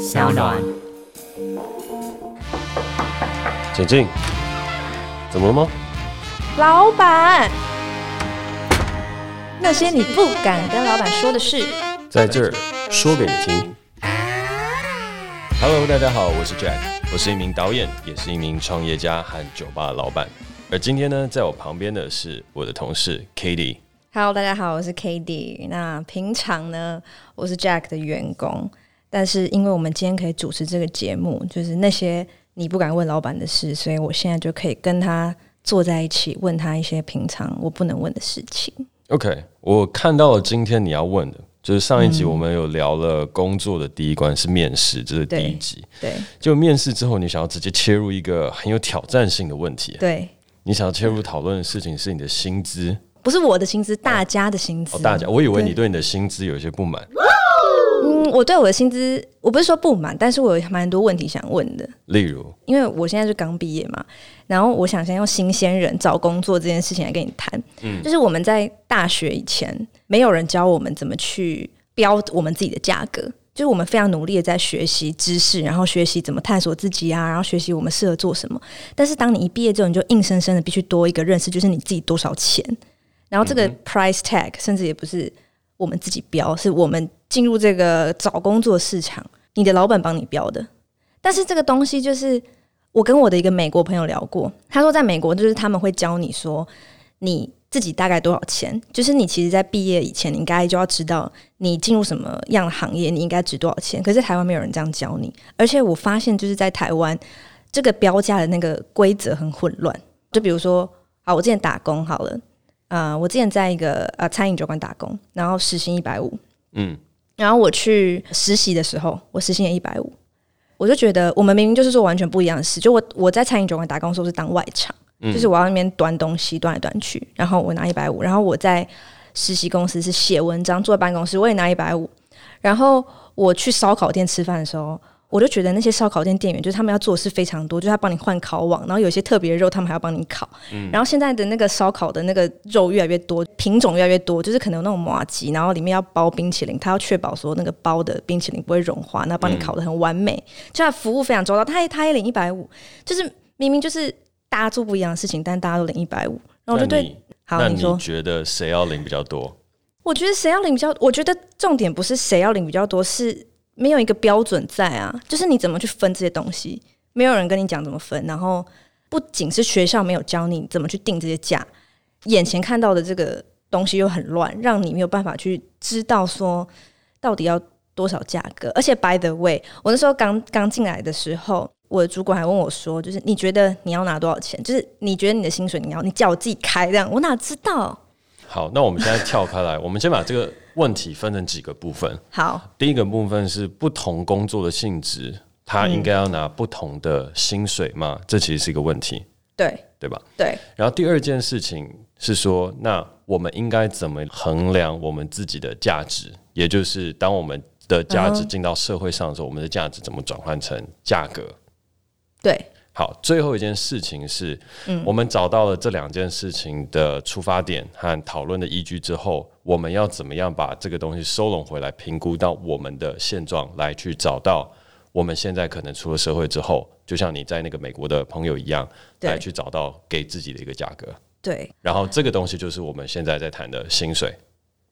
小暖，请进。怎么了吗？老板，那些你不敢跟老板说的事，在这儿说给你听。Hello，大家好，我是 Jack，我是一名导演，也是一名创业家和酒吧老板。而今天呢，在我旁边的是我的同事 Katie。Hello，大家好，我是 Katie。那平常呢，我是 Jack 的员工，但是因为我们今天可以主持这个节目，就是那些你不敢问老板的事，所以我现在就可以跟他坐在一起，问他一些平常我不能问的事情。OK，我看到了今天你要问的，就是上一集我们有聊了工作的第一关是面试，这是第一集。对，就面试之后，你想要直接切入一个很有挑战性的问题。对，你想要切入讨论的事情是你的薪资。不是我的薪资，大家的薪资。哦，大家，我以为你对你的薪资有一些不满。嗯，我对我的薪资，我不是说不满，但是我有蛮多问题想问的。例如，因为我现在是刚毕业嘛，然后我想先用新鲜人找工作这件事情来跟你谈。嗯，就是我们在大学以前，没有人教我们怎么去标我们自己的价格，就是我们非常努力的在学习知识，然后学习怎么探索自己啊，然后学习我们适合做什么。但是当你一毕业之后，你就硬生生的必须多一个认识，就是你自己多少钱。然后这个 price tag 甚至也不是我们自己标，是我们进入这个找工作市场，你的老板帮你标的。但是这个东西就是我跟我的一个美国朋友聊过，他说在美国就是他们会教你说你自己大概多少钱，就是你其实在毕业以前你应该就要知道你进入什么样的行业，你应该值多少钱。可是台湾没有人这样教你，而且我发现就是在台湾这个标价的那个规则很混乱。就比如说，好，我之前打工好了。啊、呃，我之前在一个呃餐饮酒馆打工，然后时薪一百五，嗯，然后我去实习的时候，我时薪也一百五，我就觉得我们明明就是做完全不一样的事。就我我在餐饮酒馆打工的时候是当外场，嗯、就是我要那边端东西端来端去，然后我拿一百五，然后我在实习公司是写文章坐在办公室，我也拿一百五，然后我去烧烤店吃饭的时候。我就觉得那些烧烤店店员，就是他们要做的事非常多，就是他帮你换烤网，然后有些特别的肉，他们还要帮你烤。嗯、然后现在的那个烧烤的那个肉越来越多，品种越来越多，就是可能有那种麻吉，然后里面要包冰淇淋，他要确保说那个包的冰淇淋不会融化，然后帮你烤的很完美，嗯、就他服务非常周到。他他也领一百五，就是明明就是大家做不一样的事情，但大家都领一百五。然后我就对，好，那你说，你觉得谁要领比较多？我觉得谁要领比较，我觉得重点不是谁要领比较多，是。没有一个标准在啊，就是你怎么去分这些东西，没有人跟你讲怎么分。然后不仅是学校没有教你怎么去定这些价，眼前看到的这个东西又很乱，让你没有办法去知道说到底要多少价格。而且 by the way，我那时候刚刚进来的时候，我的主管还问我说，就是你觉得你要拿多少钱？就是你觉得你的薪水你要你叫我自己开这样，我哪知道？好，那我们现在跳开来，我们先把这个问题分成几个部分。好，第一个部分是不同工作的性质，他应该要拿不同的薪水吗？嗯、这其实是一个问题，对对吧？对。然后第二件事情是说，那我们应该怎么衡量我们自己的价值？也就是当我们的价值进到社会上的时候，嗯、我们的价值怎么转换成价格？对。好，最后一件事情是，嗯，我们找到了这两件事情的出发点和讨论的依据之后，我们要怎么样把这个东西收拢回来，评估到我们的现状，来去找到我们现在可能出了社会之后，就像你在那个美国的朋友一样，来去找到给自己的一个价格。对，然后这个东西就是我们现在在谈的薪水。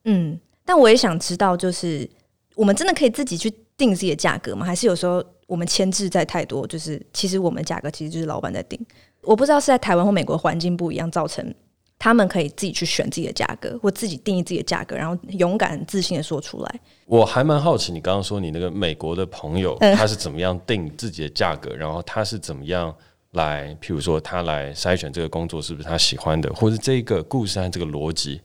嗯，但我也想知道，就是我们真的可以自己去定自己的价格吗？还是有时候？我们牵制在太多，就是其实我们价格其实就是老板在定。我不知道是在台湾或美国环境不一样，造成他们可以自己去选自己的价格，或自己定义自己的价格，然后勇敢自信的说出来。我还蛮好奇，你刚刚说你那个美国的朋友，他是怎么样定自己的价格？然后他是怎么样来，譬如说他来筛选这个工作是不是他喜欢的，或者这个故事和这个逻辑，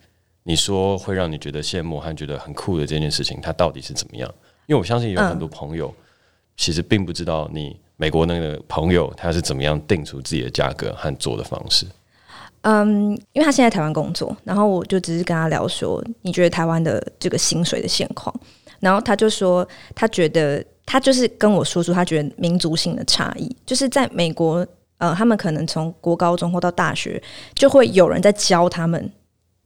你说会让你觉得羡慕和觉得很酷的这件事情，他到底是怎么样？因为我相信有很多朋友。其实并不知道你美国那个朋友他是怎么样定出自己的价格和做的方式。嗯，因为他现在台湾工作，然后我就只是跟他聊说，你觉得台湾的这个薪水的现况，然后他就说，他觉得他就是跟我说出他觉得民族性的差异，就是在美国，呃，他们可能从国高中或到大学就会有人在教他们，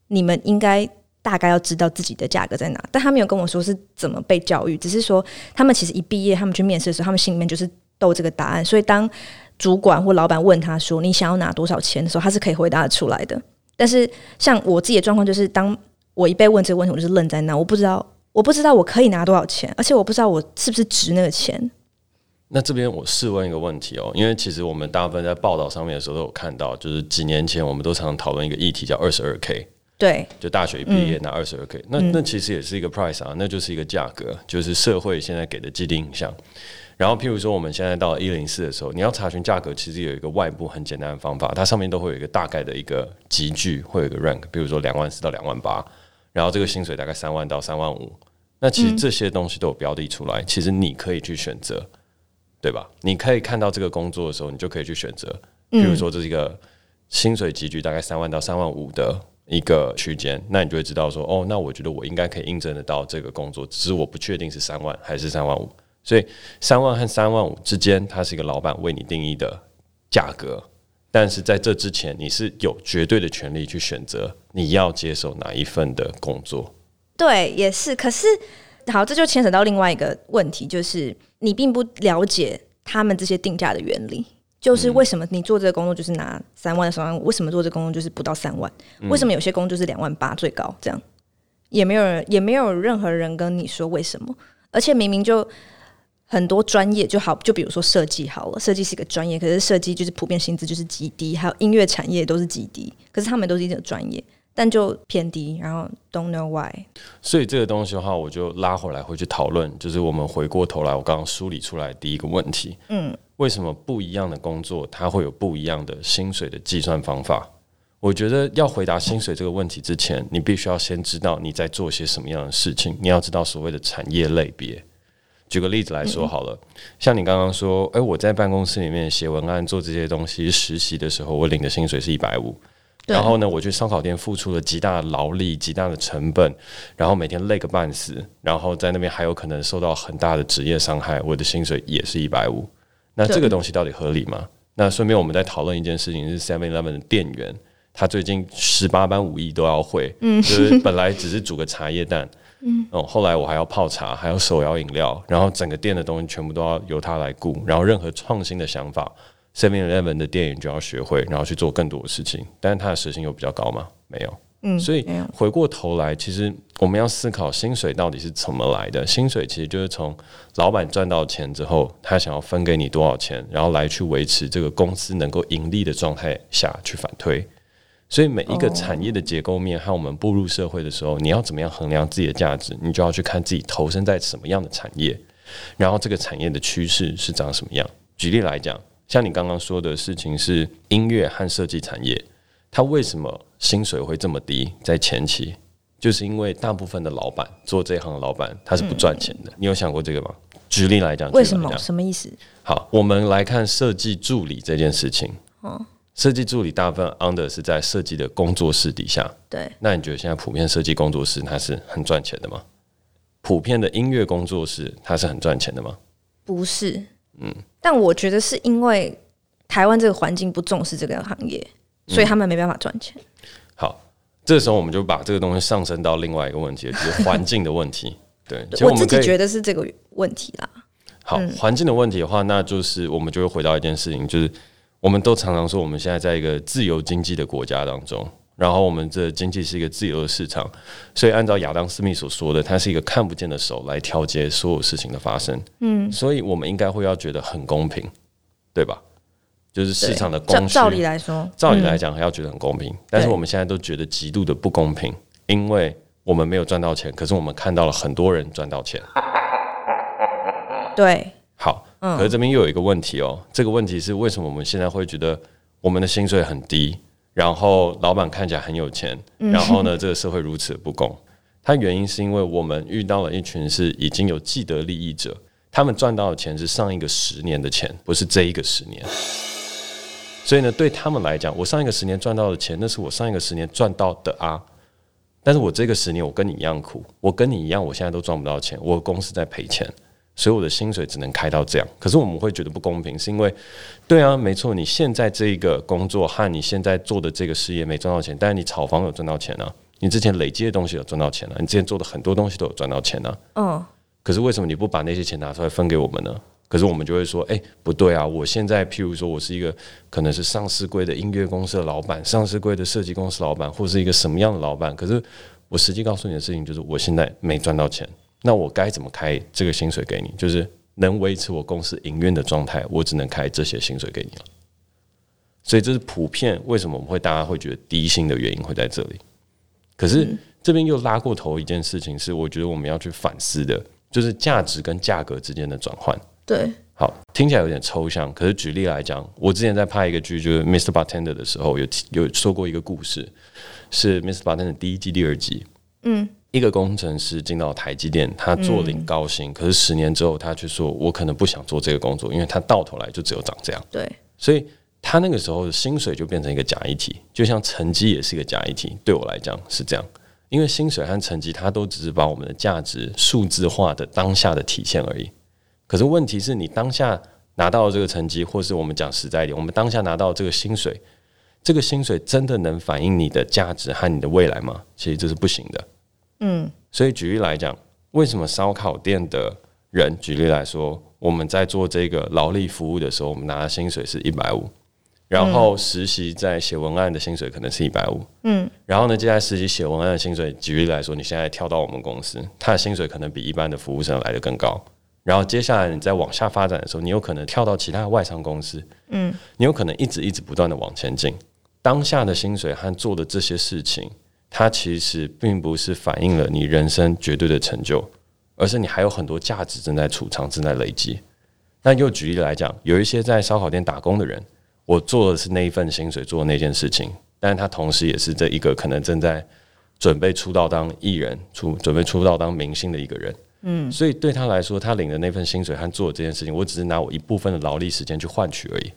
你们应该。大概要知道自己的价格在哪，但他没有跟我说是怎么被教育，只是说他们其实一毕业，他们去面试的时候，他们心里面就是都这个答案。所以当主管或老板问他说你想要拿多少钱的时候，他是可以回答得出来的。但是像我自己的状况，就是当我一被问这个问题，我就是愣在那，我不知道，我不知道我可以拿多少钱，而且我不知道我是不是值那个钱。那这边我试问一个问题哦，因为其实我们大部分在报道上面的时候都有看到，就是几年前我们都常讨论一个议题叫二十二 K，对，就大学一毕业拿二十二 K，那那其实也是一个 price 啊，那就是一个价格，就是社会现在给的既定印象。然后譬如说我们现在到一零四的时候，你要查询价格，其实有一个外部很简单的方法，它上面都会有一个大概的一个集聚，会有一个 rank，比如说两万四到两万八，然后这个薪水大概三万到三万五，那其实这些东西都有标的出来，其实你可以去选择。对吧？你可以看到这个工作的时候，你就可以去选择。比如说，这是一个薪水集聚大概三万到三万五的一个区间，那你就会知道说，哦，那我觉得我应该可以应征得到这个工作，只是我不确定是三万还是三万五。所以，三万和三万五之间，它是一个老板为你定义的价格。但是在这之前，你是有绝对的权利去选择你要接受哪一份的工作。对，也是。可是，好，这就牵扯到另外一个问题，就是。你并不了解他们这些定价的原理，就是为什么你做这个工作就是拿三万、三万五，为什么做这个工作就是不到三万？为什么有些工作就是两万八最高？这样也没有人，也没有任何人跟你说为什么。而且明明就很多专业就好，就比如说设计好了，设计是一个专业，可是设计就是普遍薪资就是极低，还有音乐产业都是极低，可是他们都是一种专业。但就偏低，然后 don't know why。所以这个东西的话，我就拉回来会去讨论，就是我们回过头来，我刚刚梳理出来第一个问题，嗯，为什么不一样的工作它会有不一样的薪水的计算方法？我觉得要回答薪水这个问题之前，你必须要先知道你在做些什么样的事情，你要知道所谓的产业类别。举个例子来说好了，像你刚刚说，诶，我在办公室里面写文案做这些东西，实习的时候我领的薪水是一百五。然后呢，我去烧烤店付出了极大的劳力、极大的成本，然后每天累个半死，然后在那边还有可能受到很大的职业伤害，我的薪水也是一百五。那这个东西到底合理吗？那顺便我们在讨论一件事情，是 Seven Eleven 的店员，他最近十八般武艺都要会，嗯，就是本来只是煮个茶叶蛋，嗯，哦，后来我还要泡茶，还要手摇饮料，然后整个店的东西全部都要由他来顾，然后任何创新的想法。Seven Eleven 的电影就要学会，然后去做更多的事情，但是他的时薪又比较高吗？没有，嗯，所以回过头来，其实我们要思考薪水到底是怎么来的。薪水其实就是从老板赚到钱之后，他想要分给你多少钱，然后来去维持这个公司能够盈利的状态下去反推。所以每一个产业的结构面和我们步入社会的时候，你要怎么样衡量自己的价值，你就要去看自己投身在什么样的产业，然后这个产业的趋势是长什么样。举例来讲。像你刚刚说的事情是音乐和设计产业，它为什么薪水会这么低？在前期，就是因为大部分的老板做这一行的老板他是不赚钱的。嗯。你有想过这个吗？举例来讲，为什么？什么意思？好，我们来看设计助理这件事情。哦，设计助理大部分 under 是在设计的工作室底下。对，那你觉得现在普遍设计工作室它是很赚钱的吗？普遍的音乐工作室它是很赚钱的吗？不是。嗯，但我觉得是因为台湾这个环境不重视这个行业，所以他们没办法赚钱。好，这时候我们就把这个东西上升到另外一个问题，就是环境的问题。对，我自己觉得是这个问题啦。好，环境的问题的话，那就是我们就会回到一件事情，就是我们都常常说，我们现在在一个自由经济的国家当中。然后我们这经济是一个自由的市场，所以按照亚当·斯密所说的，它是一个看不见的手来调节所有事情的发生。嗯，所以我们应该会要觉得很公平，对吧？就是市场的供需，照理来说，照理来讲还要觉得很公平，嗯，但是我们现在都觉得极度的不公平，因为我们没有赚到钱，可是我们看到了很多人赚到钱。对，好，可是这边又有一个问题哦，这个问题是为什么我们现在会觉得我们的薪水很低？然后老板看起来很有钱，然后呢，这个社会如此的不公。它原因是因为我们遇到了一群是已经有既得利益者，他们赚到的钱是上一个十年的钱，不是这一个十年。所以呢，对他们来讲，我上一个十年赚到的钱，那是我上一个十年赚到的啊。但是我这个十年我跟你一样苦，我跟你一样，我现在都赚不到钱，我公司在赔钱。所以我的薪水只能开到这样，可是我们会觉得不公平，是因为，对啊，没错，你现在这个工作和你现在做的这个事业没赚到钱，但是你炒房有赚到钱啊，你之前累积的东西有赚到钱了，你之前做的很多东西都有赚到钱呢。嗯。可是为什么你不把那些钱拿出来分给我们呢？可是我们就会说，哎，不对啊！我现在譬如说我是一个可能是上市柜的音乐公司的老板，上市柜的设计公司老板，或是一个什么样的老板？可是我实际告诉你的事情就是，我现在没赚到钱，那我该怎么开这个薪水给你？就是能维持我公司营运的状态，我只能开这些薪水给你了。所以这是普遍为什么我们会大家会觉得低薪的原因会在这里。可是这边又拉过头一件事情是，我觉得我们要去反思的。就是价值跟价格之间的转换。对，好，听起来有点抽象。可是举例来讲，我之前在拍一个剧，就是《Mr. Bartender》的时候，有有说过一个故事，是《Mr. Bartender》第一季第二季。嗯，一个工程师进到台积电，他做领高薪，嗯、可是十年之后，他却说：“我可能不想做这个工作，因为他到头来就只有长这样。”对，所以他那个时候的薪水就变成一个假议题，就像成绩也是一个假议题。对我来讲是这样。因为薪水和成绩，它都只是把我们的价值数字化的当下的体现而已。可是问题是你当下拿到这个成绩，或是我们讲实在一点，我们当下拿到这个薪水，这个薪水真的能反映你的价值和你的未来吗？其实这是不行的。嗯，所以举例来讲，为什么烧烤店的人，举例来说，我们在做这个劳力服务的时候，我们拿的薪水是一百五。然后实习在写文案的薪水可能是一百五，嗯，然后呢，接下来实习写文案的薪水，举例来说，你现在跳到我们公司，他的薪水可能比一般的服务生来的更高。然后接下来你再往下发展的时候，你有可能跳到其他的外商公司，嗯，你有可能一直一直不断的往前进。当下的薪水和做的这些事情，它其实并不是反映了你人生绝对的成就，而是你还有很多价值正在储藏、正在累积。那又举例来讲，有一些在烧烤店打工的人。我做的是那一份薪水做的那件事情，但是他同时也是这一个可能正在准备出道当艺人、出准备出道当明星的一个人。嗯，所以对他来说，他领的那份薪水和做的这件事情，我只是拿我一部分的劳力时间去换取而已。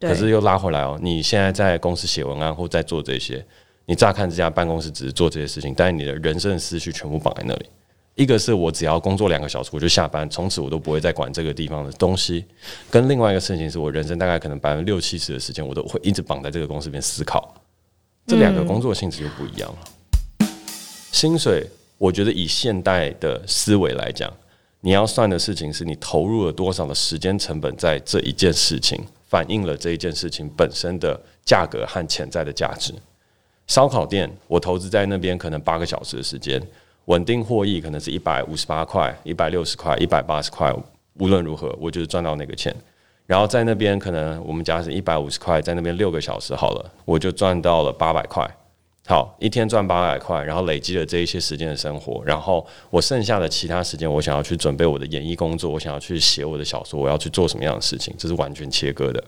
可是又拉回来哦，你现在在公司写文案或在做这些，你乍看这家办公室只是做这些事情，但是你的人生的思绪全部绑在那里。一个是我只要工作两个小时我就下班，从此我都不会再管这个地方的东西。跟另外一个事情是我人生大概可能百分之六七十的时间我都会一直绑在这个公司里面思考。这两个工作性质就不一样了。薪水，我觉得以现代的思维来讲，你要算的事情是你投入了多少的时间成本在这一件事情，反映了这一件事情本身的价格和潜在的价值。烧烤店，我投资在那边可能八个小时的时间。稳定获益可能是一百五十八块、一百六十块、一百八十块，无论如何，我就是赚到那个钱。然后在那边可能我们假设一百五十块，在那边六个小时好了，我就赚到了八百块。好，一天赚八百块，然后累积了这一些时间的生活，然后我剩下的其他时间，我想要去准备我的演艺工作，我想要去写我的小说，我要去做什么样的事情，这是完全切割的。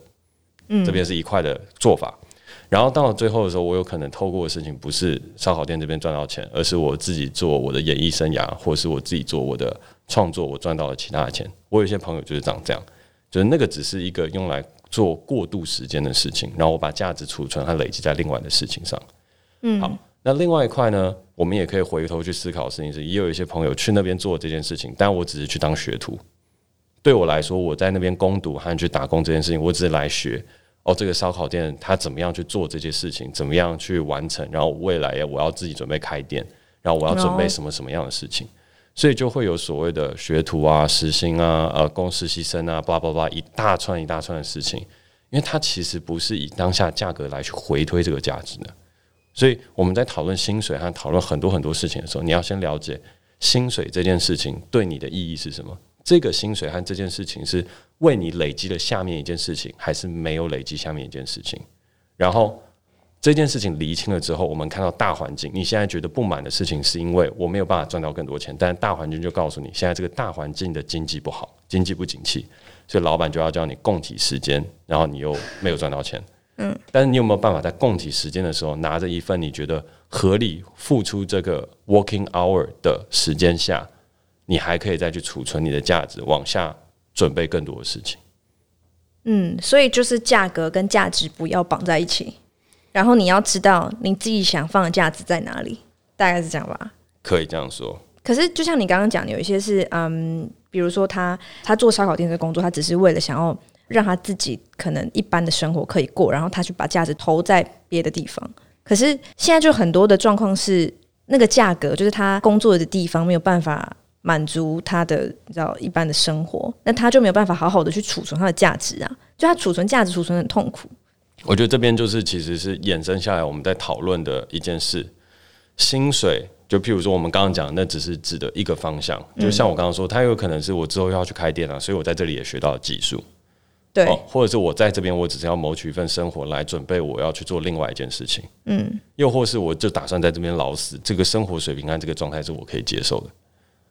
嗯，这边是一块的做法。然后到了最后的时候，我有可能透过的事情不是烧烤店这边赚到钱，而是我自己做我的演艺生涯，或是我自己做我的创作，我赚到了其他的钱。我有一些朋友就是长这样，就是那个只是一个用来做过渡时间的事情，然后我把价值储存和累积在另外的事情上。嗯，好，那另外一块呢，我们也可以回头去思考的事情是，也有一些朋友去那边做这件事情，但我只是去当学徒。对我来说，我在那边攻读和去打工这件事情，我只是来学。哦，这个烧烤店他怎么样去做这些事情？怎么样去完成？然后未来我要自己准备开店，然后我要准备什么什么样的事情？所以就会有所谓的学徒啊、实薪啊、呃、供实习生啊、巴拉巴拉一大串一大串的事情，因为它其实不是以当下价格来去回推这个价值的。所以我们在讨论薪水和讨论很多很多事情的时候，你要先了解薪水这件事情对你的意义是什么。这个薪水和这件事情是为你累积了下面一件事情，还是没有累积下面一件事情？然后这件事情厘清了之后，我们看到大环境，你现在觉得不满的事情，是因为我没有办法赚到更多钱。但大环境就告诉你，现在这个大环境的经济不好，经济不景气，所以老板就要叫你共体时间，然后你又没有赚到钱。嗯，但是你有没有办法在共体时间的时候，拿着一份你觉得合理付出这个 working hour 的时间下？你还可以再去储存你的价值，往下准备更多的事情。嗯，所以就是价格跟价值不要绑在一起，然后你要知道你自己想放的价值在哪里，大概是这样吧？可以这样说。可是就像你刚刚讲的，有一些是嗯，比如说他他做烧烤店的工作，他只是为了想要让他自己可能一般的生活可以过，然后他去把价值投在别的地方。可是现在就很多的状况是。那个价格，就是他工作的地方没有办法满足他的你知道一般的生活，那他就没有办法好好的去储存他的价值啊，就他储存价值储存很痛苦。我觉得这边就是其实是衍生下来我们在讨论的一件事，薪水。就譬如说，我们刚刚讲，那只是指的一个方向。就像我刚刚说，他有可能是我之后要去开店啊，所以我在这里也学到了技术。对，或者是我在这边，我只是要谋取一份生活来准备我要去做另外一件事情。嗯，又或是我就打算在这边老死，这个生活水平和这个状态是我可以接受的。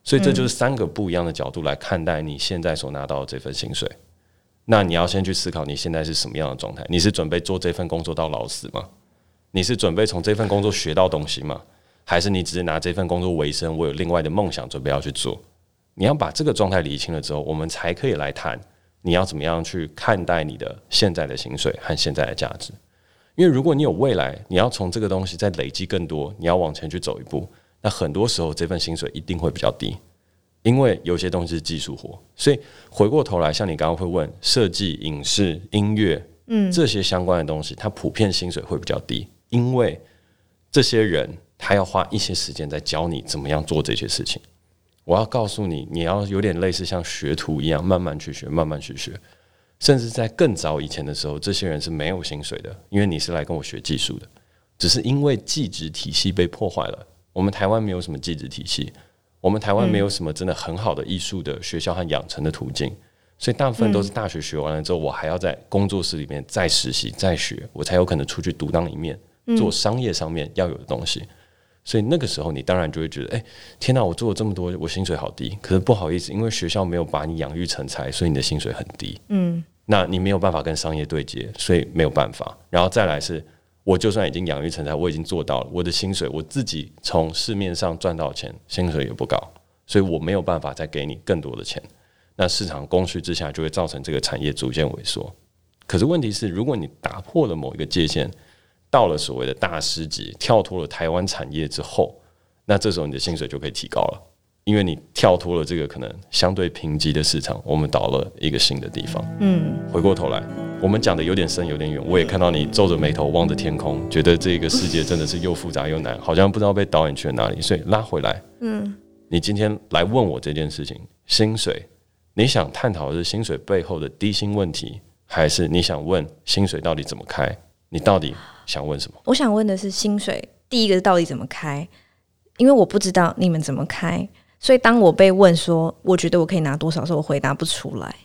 所以这就是三个不一样的角度来看待你现在所拿到的这份薪水。那你要先去思考你现在是什么样的状态？你是准备做这份工作到老死吗？你是准备从这份工作学到东西吗？还是你只是拿这份工作为生？我有另外的梦想，准备要去做。你要把这个状态理清了之后，我们才可以来谈你要怎么样去看待你的现在的薪水和现在的价值。因为如果你有未来，你要从这个东西再累积更多，你要往前去走一步，那很多时候这份薪水一定会比较低，因为有些东西是技术活。所以回过头来，像你刚刚会问设计、影视、音乐，嗯，这些相关的东西，它普遍薪水会比较低，因为这些人。他要花一些时间在教你怎么样做这些事情。我要告诉你，你要有点类似像学徒一样，慢慢去学，慢慢去学。甚至在更早以前的时候，这些人是没有薪水的，因为你是来跟我学技术的。只是因为技职体系被破坏了，我们台湾没有什么技职体系，我们台湾没有什么真的很好的艺术的学校和养成的途径，所以大部分都是大学学完了之后，我还要在工作室里面再实习、再学，我才有可能出去独当一面，做商业上面要有的东西。所以那个时候，你当然就会觉得，哎，天哪！我做了这么多，我薪水好低。可是不好意思，因为学校没有把你养育成才，所以你的薪水很低。嗯，那你没有办法跟商业对接，所以没有办法。然后再来是，我就算已经养育成才，我已经做到了，我的薪水我自己从市面上赚到钱，薪水也不高，所以我没有办法再给你更多的钱。那市场供需之下，就会造成这个产业逐渐萎缩。可是问题是，如果你打破了某一个界限，到了所谓的大师级，跳脱了台湾产业之后，那这时候你的薪水就可以提高了，因为你跳脱了这个可能相对贫瘠的市场，我们到了一个新的地方。嗯，回过头来，我们讲的有点深，有点远。我也看到你皱着眉头望着天空，觉得这个世界真的是又复杂又难，好像不知道被导演去了哪里。所以拉回来，嗯，你今天来问我这件事情，薪水，你想探讨的是薪水背后的低薪问题，还是你想问薪水到底怎么开？你到底？想问什么？我想问的是薪水，第一个到底怎么开？因为我不知道你们怎么开，所以当我被问说我觉得我可以拿多少时候，我回答不出来。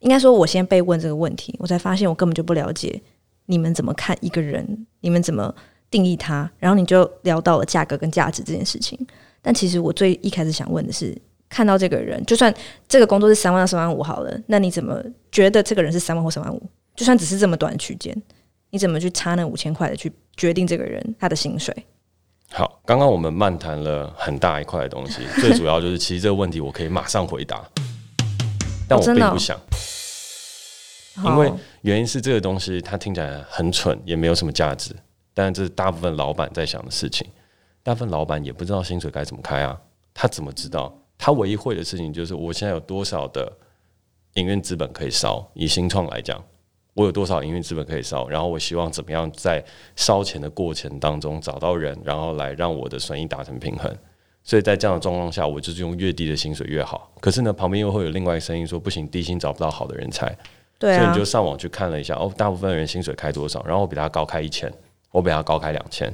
应该说，我先被问这个问题，我才发现我根本就不了解你们怎么看一个人，你们怎么定义他，然后你就聊到了价格跟价值这件事情。但其实我最一开始想问的是，看到这个人，就算这个工作是三万到三万五好了，那你怎么觉得这个人是三万或三万五？就算只是这么短的区间。你怎么去差那五千块的去决定这个人他的薪水？好，刚刚我们漫谈了很大一块的东西，最主要就是其实这个问题我可以马上回答，但我并不想，因为原因是这个东西它听起来很蠢，也没有什么价值，但这是大部分老板在想的事情。大部分老板也不知道薪水该怎么开啊，他怎么知道？他唯一会的事情就是我现在有多少的营运资本可以烧，以新创来讲。我有多少营运资本可以烧？然后我希望怎么样在烧钱的过程当中找到人，然后来让我的损益达成平衡。所以在这样的状况下，我就是用越低的薪水越好。可是呢，旁边又会有另外一个声音说：“不行，低薪找不到好的人才。”对啊。所以你就上网去看了一下，哦，大部分人薪水开多少？然后我比他高开一千，我比他高开两千，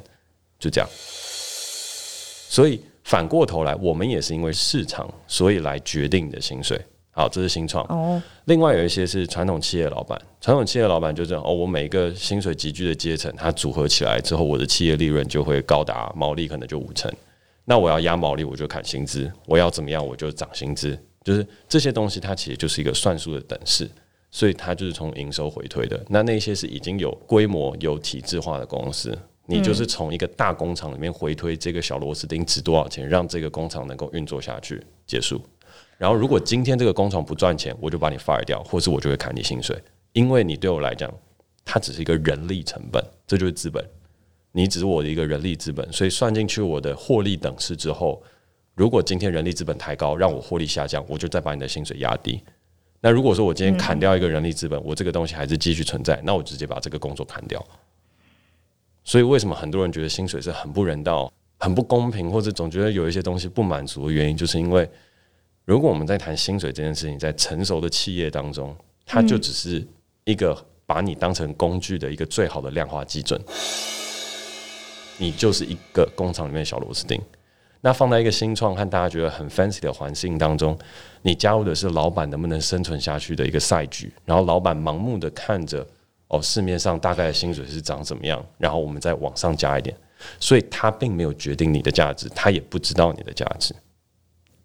就这样。所以反过头来，我们也是因为市场，所以来决定你的薪水。好，这是新创。哦，另外有一些是传统企业老板，传统企业老板就这样哦，我每一个薪水集聚的阶层，它组合起来之后，我的企业利润就会高达毛利可能就五成。那我要压毛利，我就砍薪资；我要怎么样，我就涨薪资。就是这些东西，它其实就是一个算术的等式，所以它就是从营收回推的。那那些是已经有规模、有体制化的公司，你就是从一个大工厂里面回推这个小螺丝钉值多少钱，让这个工厂能够运作下去，结束。然后，如果今天这个工厂不赚钱，我就把你 fire 掉，或是我就会砍你薪水，因为你对我来讲，它只是一个人力成本，这就是资本，你只是我的一个人力资本，所以算进去我的获利等式之后，如果今天人力资本太高，让我获利下降，我就再把你的薪水压低。那如果说我今天砍掉一个人力资本，我这个东西还是继续存在，那我直接把这个工作砍掉。所以为什么很多人觉得薪水是很不人道？很不公平，或者总觉得有一些东西不满足的原因，就是因为如果我们在谈薪水这件事情，在成熟的企业当中，它就只是一个把你当成工具的一个最好的量化基准，你就是一个工厂里面小螺丝钉。那放在一个新创和大家觉得很 fancy 的环境当中，你加入的是老板能不能生存下去的一个赛局，然后老板盲目的看着哦，市面上大概的薪水是长怎么样，然后我们再往上加一点，所以他并没有决定你的价值，他也不知道你的价值。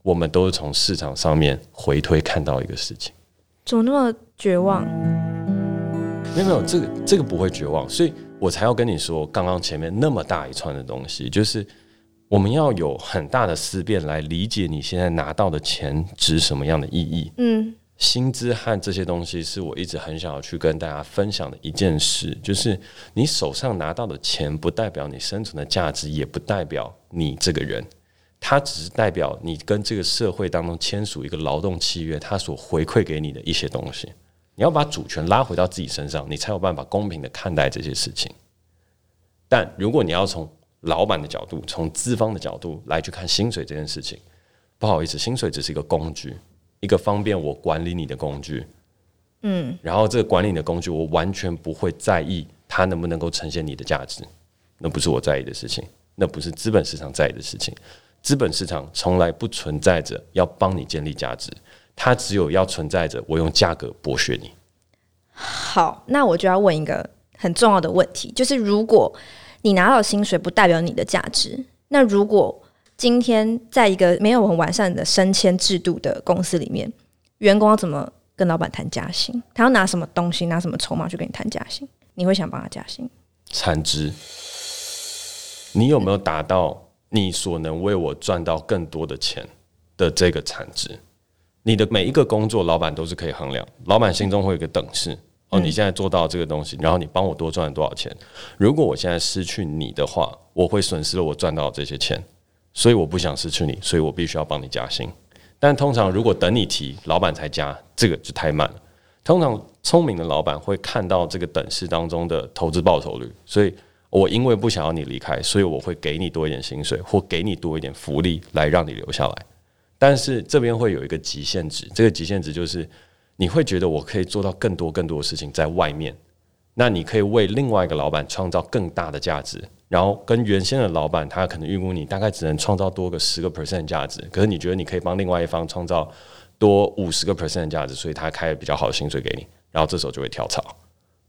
我们都是从市场上面回推看到一个事情，怎么那么绝望？没有没有，这个这个不会绝望，所以我才要跟你说，刚刚前面那么大一串的东西，就是。我们要有很大的思辨来理解你现在拿到的钱值什么样的意义。嗯，薪资和这些东西是我一直很想要去跟大家分享的一件事，就是你手上拿到的钱不代表你生存的价值，也不代表你这个人，它只是代表你跟这个社会当中签署一个劳动契约，它所回馈给你的一些东西。你要把主权拉回到自己身上，你才有办法公平的看待这些事情。但如果你要从老板的角度，从资方的角度来去看薪水这件事情，不好意思，薪水只是一个工具，一个方便我管理你的工具。嗯，然后这个管理你的工具，我完全不会在意它能不能够呈现你的价值，那不是我在意的事情，那不是资本市场在意的事情。资本市场从来不存在着要帮你建立价值，它只有要存在着我用价格剥削你。好，那我就要问一个很重要的问题，就是如果。你拿到薪水不代表你的价值。那如果今天在一个没有很完善的升迁制度的公司里面，员工要怎么跟老板谈加薪？他要拿什么东西、拿什么筹码去跟你谈加薪？你会想帮他加薪？产值，你有没有达到你所能为我赚到更多的钱的这个产值？你的每一个工作，老板都是可以衡量。老板心中会有一个等式。哦，你现在做到这个东西，然后你帮我多赚了多少钱？如果我现在失去你的话，我会损失了我赚到这些钱，所以我不想失去你，所以我必须要帮你加薪。但通常如果等你提，老板才加，这个就太慢了。通常聪明的老板会看到这个等式当中的投资报酬率，所以我因为不想要你离开，所以我会给你多一点薪水，或给你多一点福利来让你留下来。但是这边会有一个极限值，这个极限值就是。你会觉得我可以做到更多更多的事情在外面，那你可以为另外一个老板创造更大的价值，然后跟原先的老板他可能预估你大概只能创造多个十个 percent 价值，可是你觉得你可以帮另外一方创造多五十个 percent 的价值，所以他开了比较好的薪水给你，然后这时候就会跳槽，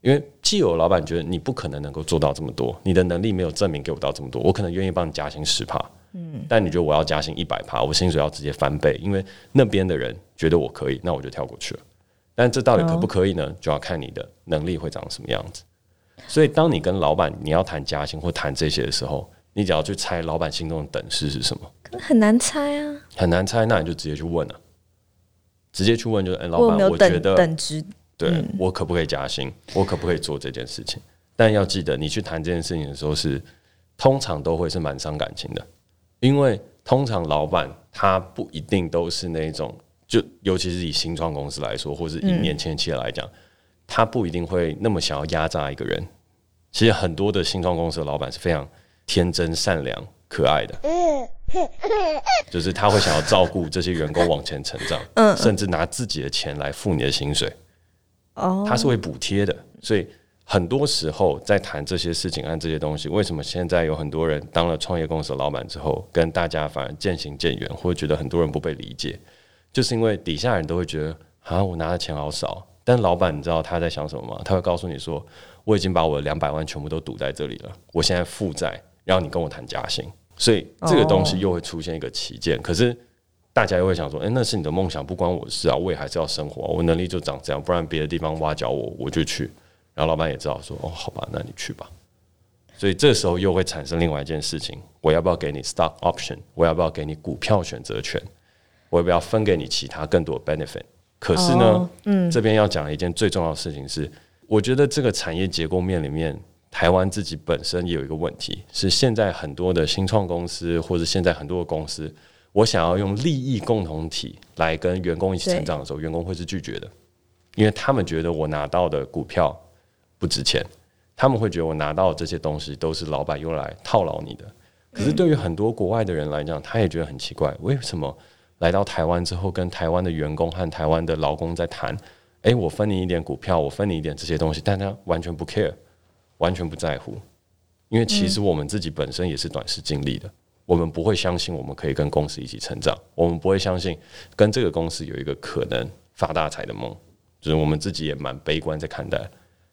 因为既有老板觉得你不可能能够做到这么多，你的能力没有证明给我到这么多，我可能愿意帮你加薪十趴，嗯，但你觉得我要加薪一百趴，我薪水要直接翻倍，因为那边的人觉得我可以，那我就跳过去了。但这到底可不可以呢？就要看你的能力会长什么样子。所以，当你跟老板你要谈加薪或谈这些的时候，你只要去猜老板心中的等式是什么。很难猜啊，很难猜。那你就直接去问了，直接去问就是：哎，老板，我觉得等值，对我可不可以加薪？我可不可以做这件事情？但要记得，你去谈这件事情的时候是，通常都会是蛮伤感情的，因为通常老板他不一定都是那种。就尤其是以新创公司来说，或是以年轻企业来讲，嗯、他不一定会那么想要压榨一个人。其实很多的新创公司的老板是非常天真、善良、可爱的，就是他会想要照顾这些员工往前成长，嗯、甚至拿自己的钱来付你的薪水。哦，他是会补贴的。所以很多时候在谈这些事情按这些东西，为什么现在有很多人当了创业公司的老板之后，跟大家反而渐行渐远，或者觉得很多人不被理解？就是因为底下人都会觉得啊，我拿的钱好少。但老板，你知道他在想什么吗？他会告诉你说，我已经把我的两百万全部都赌在这里了，我现在负债，然后你跟我谈加薪，所以这个东西又会出现一个歧见。Oh. 可是大家又会想说，哎、欸，那是你的梦想，不关我的事啊，我也还是要生活，我能力就长这样，不然别的地方挖角我，我就去。然后老板也知道说，哦，好吧，那你去吧。所以这时候又会产生另外一件事情，我要不要给你 stock option？我要不要给你股票选择权？我要不要分给你其他更多的 benefit，可是呢，oh, 嗯，这边要讲一件最重要的事情是，我觉得这个产业结构面里面，台湾自己本身也有一个问题，是现在很多的新创公司或者现在很多的公司，我想要用利益共同体来跟员工一起成长的时候，员工会是拒绝的，因为他们觉得我拿到的股票不值钱，他们会觉得我拿到的这些东西都是老板用来套牢你的。可是对于很多国外的人来讲，他也觉得很奇怪，为什么来到台湾之后，跟台湾的员工和台湾的劳工在谈，诶，我分你一点股票，我分你一点这些东西，但他完全不 care，完全不在乎，因为其实我们自己本身也是短视经历的，我们不会相信我们可以跟公司一起成长，我们不会相信跟这个公司有一个可能发大财的梦，就是我们自己也蛮悲观在看待，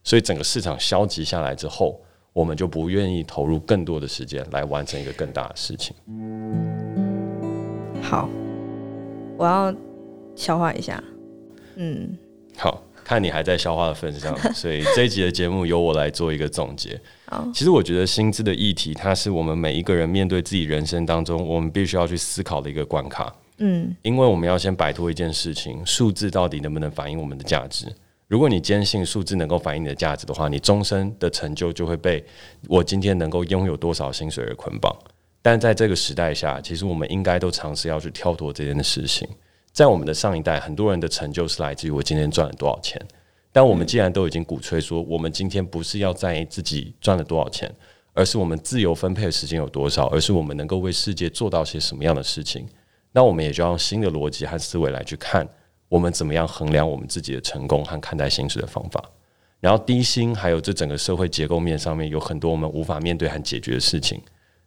所以整个市场消极下来之后。我们就不愿意投入更多的时间来完成一个更大的事情。好，我要消化一下。嗯，好，看你还在消化的份上，所以这一集的节目由我来做一个总结。其实我觉得薪资的议题，它是我们每一个人面对自己人生当中，我们必须要去思考的一个关卡。嗯，因为我们要先摆脱一件事情，数字到底能不能反映我们的价值？如果你坚信数字能够反映你的价值的话，你终身的成就就会被我今天能够拥有多少薪水而捆绑。但在这个时代下，其实我们应该都尝试要去跳脱这件事情。在我们的上一代，很多人的成就是来自于我今天赚了多少钱。但我们既然都已经鼓吹说，我们今天不是要在意自己赚了多少钱，而是我们自由分配的时间有多少，而是我们能够为世界做到些什么样的事情。那我们也就要用新的逻辑和思维来去看。我们怎么样衡量我们自己的成功和看待薪水的方法？然后低薪还有这整个社会结构面上面有很多我们无法面对和解决的事情，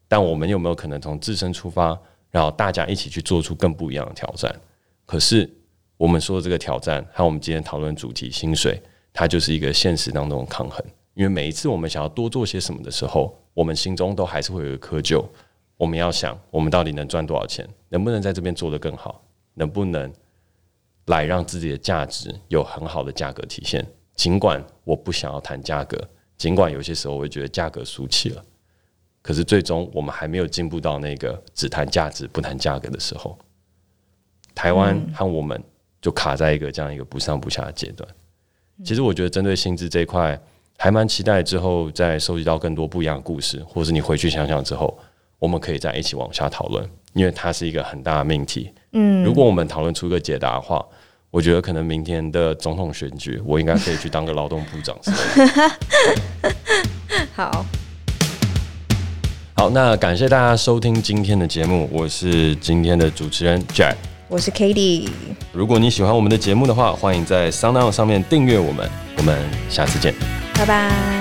但我们有没有可能从自身出发，然后大家一起去做出更不一样的挑战？可是我们说的这个挑战和我们今天讨论主题薪水，它就是一个现实当中的抗衡。因为每一次我们想要多做些什么的时候，我们心中都还是会有一个窠臼。我们要想，我们到底能赚多少钱？能不能在这边做得更好？能不能？来让自己的价值有很好的价格体现。尽管我不想要谈价格，尽管有些时候我会觉得价格俗气了，可是最终我们还没有进步到那个只谈价值不谈价格的时候。台湾和我们就卡在一个这样一个不上不下的阶段。其实我觉得针对薪资这一块，还蛮期待之后再收集到更多不一样的故事，或是你回去想想之后，我们可以再一起往下讨论，因为它是一个很大的命题。嗯，如果我们讨论出一个解答的话，我觉得可能明天的总统选举，我应该可以去当个劳动部长。好，好，那感谢大家收听今天的节目，我是今天的主持人 Jack，我是 Katie。如果你喜欢我们的节目的话，欢迎在 SoundOn 上面订阅我们，我们下次见，拜拜。